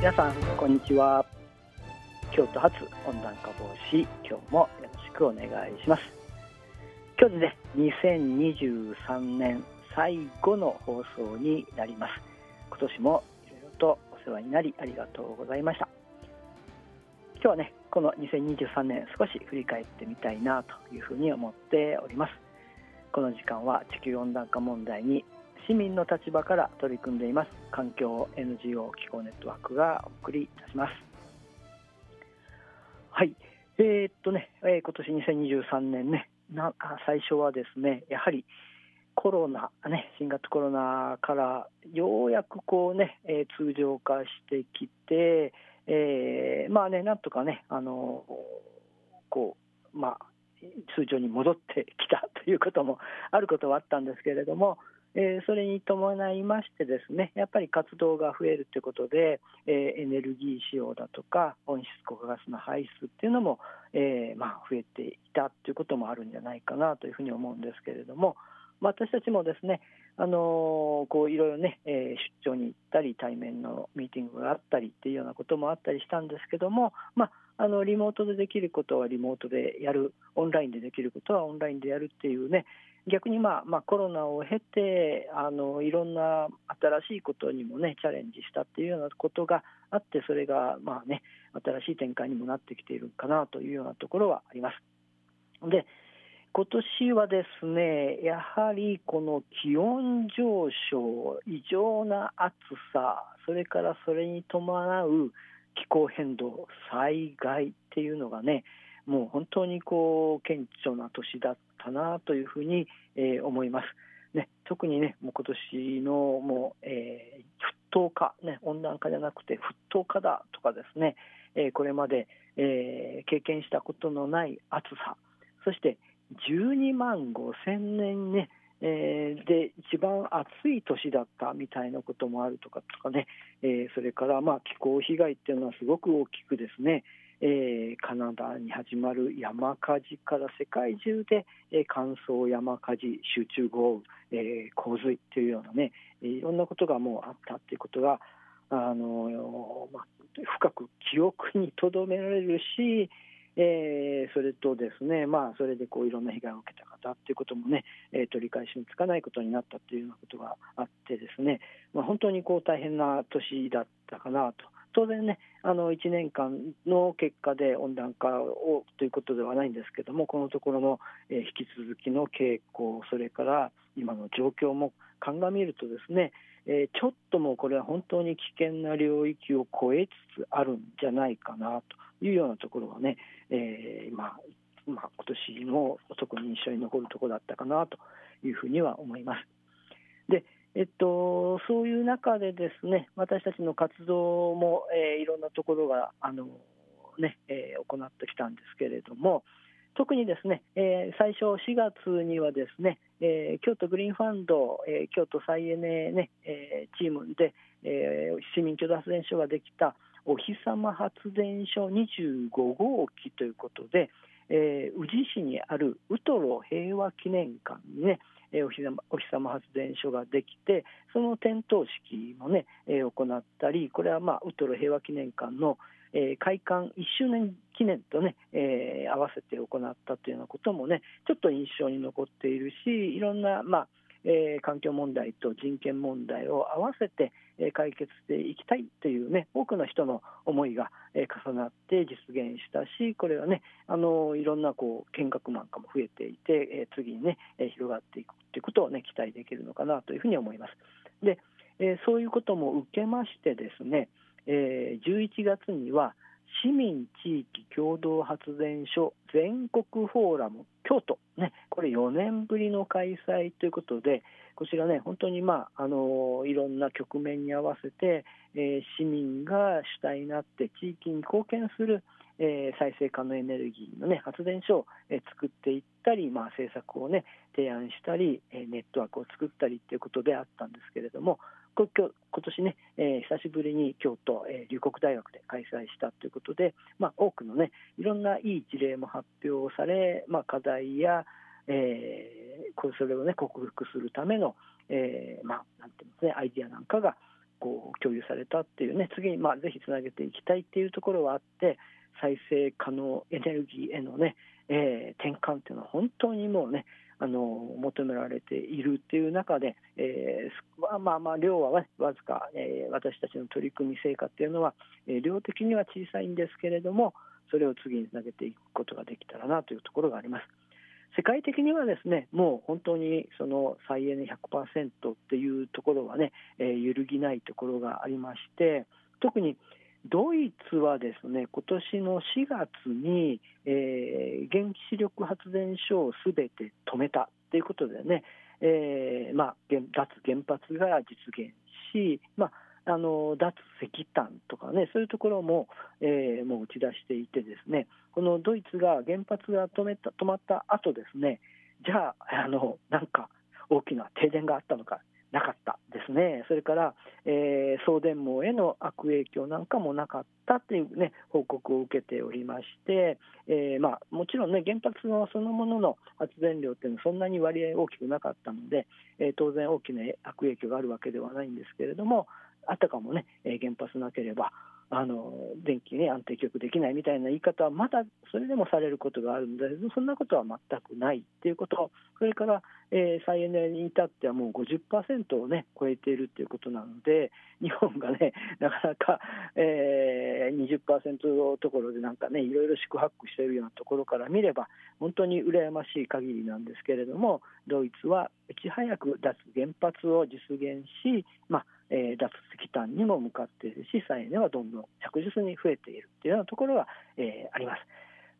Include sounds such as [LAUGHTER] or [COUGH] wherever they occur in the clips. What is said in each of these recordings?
皆さんこんにちは。京都発温暖化防止今日もよろしくお願いします。今日でね2023年最後の放送になります。今年もいろいろとお世話になりありがとうございました。今日はねこの2023年少し振り返ってみたいなというふうに思っております。この時間は地球温暖化問題に市民の立場から取り組んでいます。環境 NGO 気候ネットワークがお送りいたします。はい。えー、っとね、えー、今年2023年ね。な最初はですねやはりコロナ、ね、新型コロナからようやくこうね、えー、通常化してきて、えー、まあね、なんとかね、あのこうまあ、通常に戻ってきたということもあることはあったんですけれども、えー、それに伴いましてですねやっぱり活動が増えるということで、えー、エネルギー使用だとか温室効果ガスの排出っていうのも、えー、まあ、増えていたということもあるんじゃないかなというふうに思うんですけれども、まあ私たちもですね、あのこういろいろね、え出張に行ったり対面のミーティングがあったりっていうようなこともあったりしたんですけども、まああのリモートでできることはリモートでやる、オンラインでできることはオンラインでやるっていうね、逆に、まあまあ、コロナを経てあのいろんな新しいことにもねチャレンジしたっていうようなことがあってそれがまあね新しい展開にもなってきているかなというようなところはあります。で今年はですねやはりこの気温上昇異常な暑さそれからそれに伴う気候変動災害っていうのがねもう本当にこう顕著な年だったなというふうに、えー、思います。ね、特にね、もう今年のもう、えー、沸騰化、ね、温暖化じゃなくて沸騰化だとかですね、えー、これまで、えー、経験したことのない暑さ、そして12万5千年ね、えー、で一番暑い年だったみたいなこともあるとかとかね、えー、それからまあ気候被害っていうのはすごく大きくですね、えー、カナダに始まる山火事から世界中で、えー、乾燥山火事、集中豪雨、えー、洪水というようなね、いろんなことがもうあったということが、あのまあ、深く記憶にとどめられるし、えー、それとですね、まあ、それでこういろんな被害を受けた方ということもね、えー、取り返しのつかないことになったというようなことがあってですね、まあ、本当にこう大変な年だったかなと。当然ね、あの1年間の結果で温暖化をということではないんですけども、このところの、引き続きの傾向、それから今の状況も鑑みるとですね、ちょっともうこれは本当に危険な領域を超えつつあるんじゃないかなというようなところはね、えー、今、まあ、今年の特に印象に残るところだったかなというふうには思います。でえっと、そういう中でですね私たちの活動も、えー、いろんなところがあの、ねえー、行ってきたんですけれども特にですね、えー、最初4月にはですね、えー、京都グリーンファンド、えー、京都再エネ、ねえー、チームで、えー、市民共同発電所ができたお日様発電所25号機ということで、えー、宇治市にあるウトロ平和記念館にねえお日様お日様発電所ができてその点灯式もね、え行ったりこれはまあウトロ平和記念館の、え開館1周年記念とね、え、合わせて行ったというようなこともねちょっと印象に残っているしいろんなまあえー、環境問題と人権問題を合わせて、えー、解決していきたいというね多くの人の思いが、えー、重なって実現したしこれはねあのいろんなこう見学なんかも増えていて、えー、次にね、えー、広がっていくということをね期待できるのかなというふうに思います。で、えー、そういうことも受けましてですね、えー、11月には市民地域共同発電所全国フォーラム京都、ね、これ4年ぶりの開催ということで、こちらね、本当に、まあ、あのいろんな局面に合わせて、えー、市民が主体になって地域に貢献する、えー、再生可能エネルギーの、ね、発電所を、えー、作っていったり、まあ、政策を、ね、提案したり、えネットワークを作ったりということであったんですけれども、今年ね、えー、久しぶりに京都、えー、龍谷大学で開催したということで、まあ、多くのね、いろんないい事例も発表され、まあ、課題や、えー、それをね、克服するための、えー、まあ、なんていうんですね、アイディアなんかが、こう共有されたっていうね次にまあぜひつなげていきたいっていうところはあって再生可能エネルギーへのね、えー、転換っていうのは本当にもうねあの求められているっていう中で、えー、まあまあ量は、ね、わずか、えー、私たちの取り組み成果っていうのは、えー、量的には小さいんですけれどもそれを次につなげていくことができたらなというところがあります。世界的にはですねもう本当にその再エネ100%っていうところはね、えー、揺るぎないところがありまして特にドイツはですね今年の4月に、え、原子力発電所をすべて止めたということでね、えーまあ、脱原発が実現し、まああの脱石炭とかね、そういうところも,、えー、もう打ち出していて、ですねこのドイツが原発が止めた止まった後ですね、じゃあ、あのなんか大きな停電があったのか、なかったですね、それから、えー、送電網への悪影響なんかもなかったという、ね、報告を受けておりまして、えー、まあ、もちろん、ね、原発のそのものの発電量っていうのはそんなに割合大きくなかったので、えー、当然大きな悪影響があるわけではないんですけれども、あたかもね、原発なければ、あの電気ね安定供給できないみたいな言い方はまだそれでもされることがあるのでそんなことは全くないっていうこと。それから、えー、再エネに至ってはもう50%をね超えているっていうことなので日本がね [LAUGHS] なかなか、えー、20%のところでなんかねいろいろ宿泊しているようなところから見れば本当に羨ましい限りなんですけれどもドイツはいち早く脱原発を実現しまあえー、脱石炭にも向かっているし再エネはどんどん着実に増えているというようなところが、えー、あります。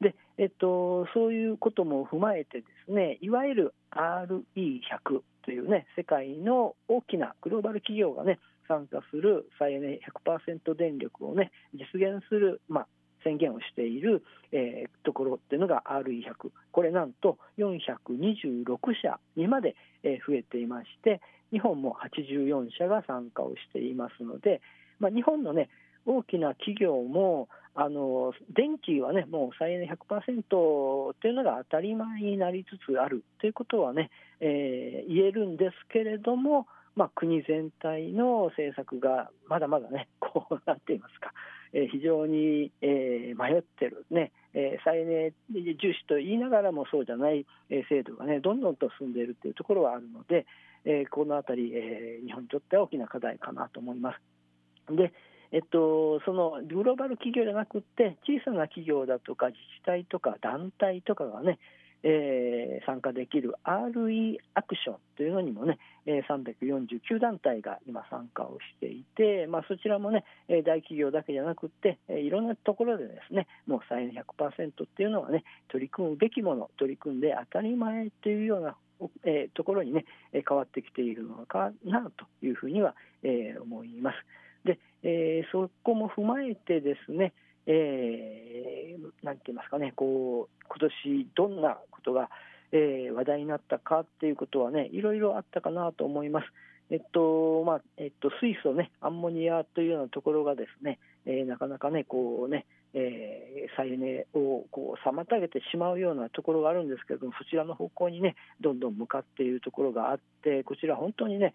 でえっと、そういうことも踏まえてですねいわゆる RE100 というね世界の大きなグローバル企業がね参加する再エネ100%電力をね実現する、まあ、宣言をしている、えー、ところっていうのが RE100 これなんと426社にまで、えー、増えていまして日本も84社が参加をしていますので、まあ、日本のね大きな企業もあの電気はねもう再エネ100%っていうのが当たり前になりつつあるということはね、えー、言えるんですけれども、まあ、国全体の政策がまだまだね [LAUGHS] こうなっていますか、えー、非常に、えー、迷ってるね、えー、再エネ重視と言いながらもそうじゃない、えー、制度がねどんどんと進んでいるというところはあるので、えー、このあたり、えー、日本にとっては大きな課題かなと思います。でえっと、そのグローバル企業じゃなくて小さな企業だとか自治体とか団体とかがね、えー、参加できる RE アクションというのにもね、え、349団体が今参加をしていて、まあ、そちらもね大企業だけじゃなくていろんなところでですねもう再エネ100%っていうのはね取り組むべきもの取り組んで当たり前というようなえー、ところにね変わってきているのかなというふうには、えー、思います。で、えー、そこも踏まえてですね、えー、なんて言いますかね、こう今年どんなことが、えー、話題になったかっていうことはね、いろいろあったかなと思います。えっとまあえっと、水素ね、アンモニアというようなところがですね、えー、なかなかね、こうね、えー、再エネをこう妨げてしまうようなところがあるんですけれども、そちらの方向にね、どんどん向かっているところがあって、こちら、本当にね、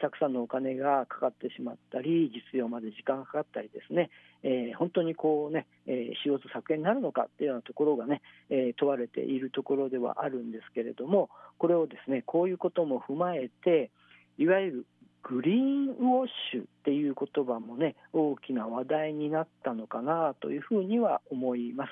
たくさんのお金がかかってしまったり、実用まで時間がかかったりですね、えー、本当にこうね、えー、CO2 削減になるのかっていうようなところがね、えー、問われているところではあるんですけれども、これをですね、こういうことも踏まえて、いわゆるグリーンウォッシュっていう言葉もね、大きな話題になったのかなというふうには思います。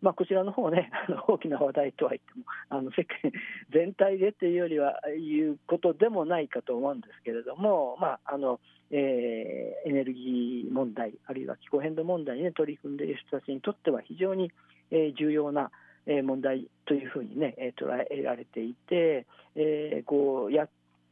まあ、こちらの方ね、[LAUGHS] あの大きな話題とは言っても、あの世界全体でというよりはいうことでもないかと思うんですけれども、まああのえー、エネルギー問題、あるいは気候変動問題に、ね、取り組んでいる人たちにとっては非常に、えー、重要な問題というふうにね、捉えられていて、えー、こうやっ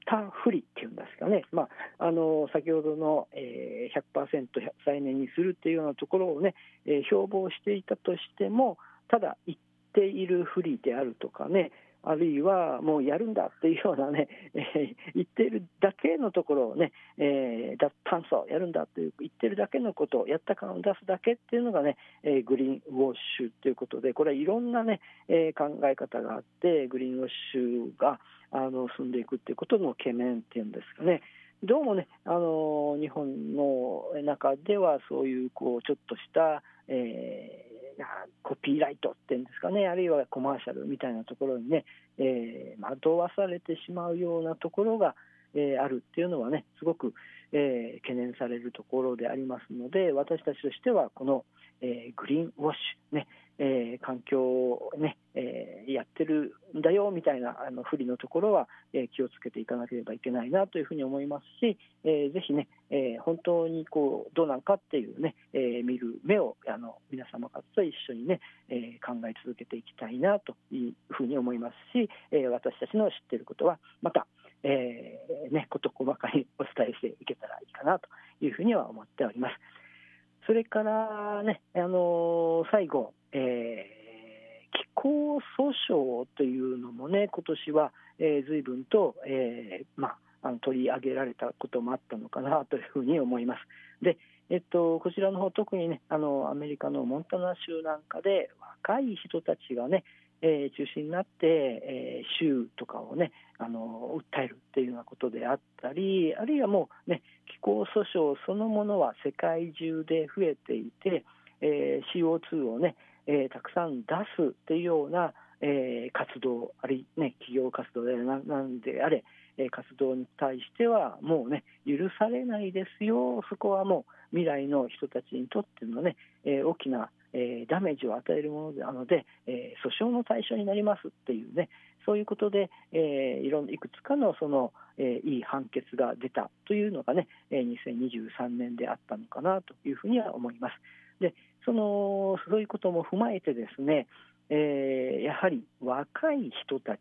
たふりっていうんですかね、まあ、あの先ほどの、えー、100%再エネにするっていうようなところをね、えー、標榜していたとしても、ただ言っているふりであるとかね、あるいはもうやるんだっていうようなね、えー、言っているだけのところをね、えー、脱炭素やるんだという言ってるだけのことをやった感を出すだけっていうのがね、えー、グリーンウォッシュということでこれはいろんなね、えー、考え方があってグリーンウォッシュがあの進んでいくっていうことの懸念っていうんですかね。どうもね、あの日本の中ではそういうこうちょっとした、えー、コピーライトっていうんですかね、あるいはコマーシャルみたいなところにね、えー、惑わされてしまうようなところが、えー、あるっていうのはね、すごく、えー、懸念されるところでありますので、私たちとしては、この、えー、グリーンウォッシュ、ね、えー、環境をね、えー、やってるんだよみたいなあの不利のところは、えー、気をつけていかなければいけないなというふうに思いますし、えー、ぜひね、えー、本当にこうどうなんかっていうね、えー、見る目をあの皆様方と一緒にね、えー、考え続けていきたいなというふうに思いますし、えー、私たちの知っていることはまた、えーね、事細かにお伝えしていけたらいいかなというふうには思っております。それからね、あの最後、えー、気候訴訟というのもね、今年は、えー、随分と、えー、まあ、あの取り上げられたこともあったのかなというふうに思います。でえっと、こちらの方特にねあのアメリカのモンタナ州なんかで若い人たちがね、えー、中心になって、えー、州とかをねあの訴えるっていうようなことであったりあるいはもうね気候訴訟そのものは世界中で増えていて、えー、CO2 をね、えー、たくさん出すっていうような、えー、活動あるいは、ね、企業活動でなんであれ、活動に対してはもうね許されないですよ。そこはもう未来の人たちにとってのね、えー、大きなえー、ダメージを与えるものなので、えー、訴訟の対象になりますっていうねそういうことで、えー、いろんいくつかのその、えー、いい判決が出たというのがね、えー、2023年であったのかなというふうには思います。でそのそういうことも踏まえてですね、えー、やはり若い人たち、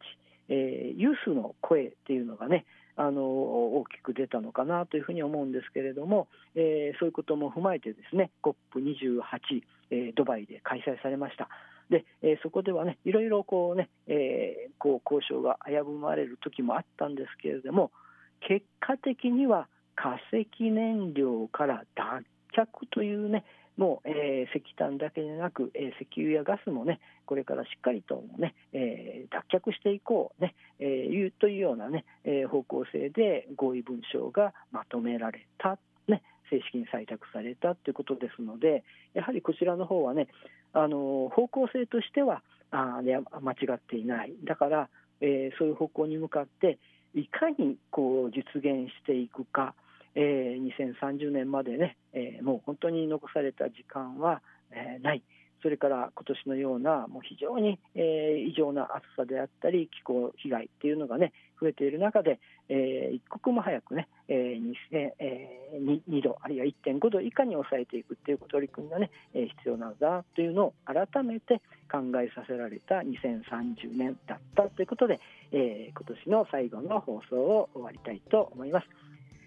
えー、ユースの声っていうのがねあの大きく出たのかなというふうに思うんですけれども、えー、そういうことも踏まえてですね COP28、えー、ドバイで開催されました。で、えー、そこではねいろいろこうね、えー、こう交渉が危ぶまれる時もあったんですけれども結果的には化石燃料から脱却というねもう、えー、石炭だけでなく、えー、石油やガスもねこれからしっかりとね、えー、脱却していこうね、えー、いうというようなね、えー、方向性で合意文書がまとめられた、ね、正式に採択されたということですのでやはりこちらの方はねあの方向性としてはあ、間違っていないだから、えー、そういう方向に向かっていかにこう実現していくかえー、2030年までね、えー、もう本当に残された時間は、えー、ない。それから今年のようなもう非常に、えー、異常な暑さであったり気候被害っていうのがね増えている中で、えー、一刻も早くね、えー 2, えー、2, 度あるいは1.5度以下に抑えていくっていう取り組みがね、えー、必要なんだというのを改めて考えさせられた2030年だったということで、えー、今年の最後の放送を終わりたいと思います。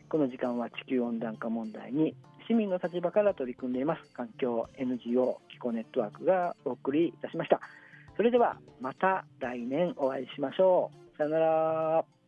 この時間は地球温暖化問題に市民の立場から取り組んでいます。環境 NGO 気候ネットワークがお送りいたしました。それではまた来年お会いしましょう。さよなら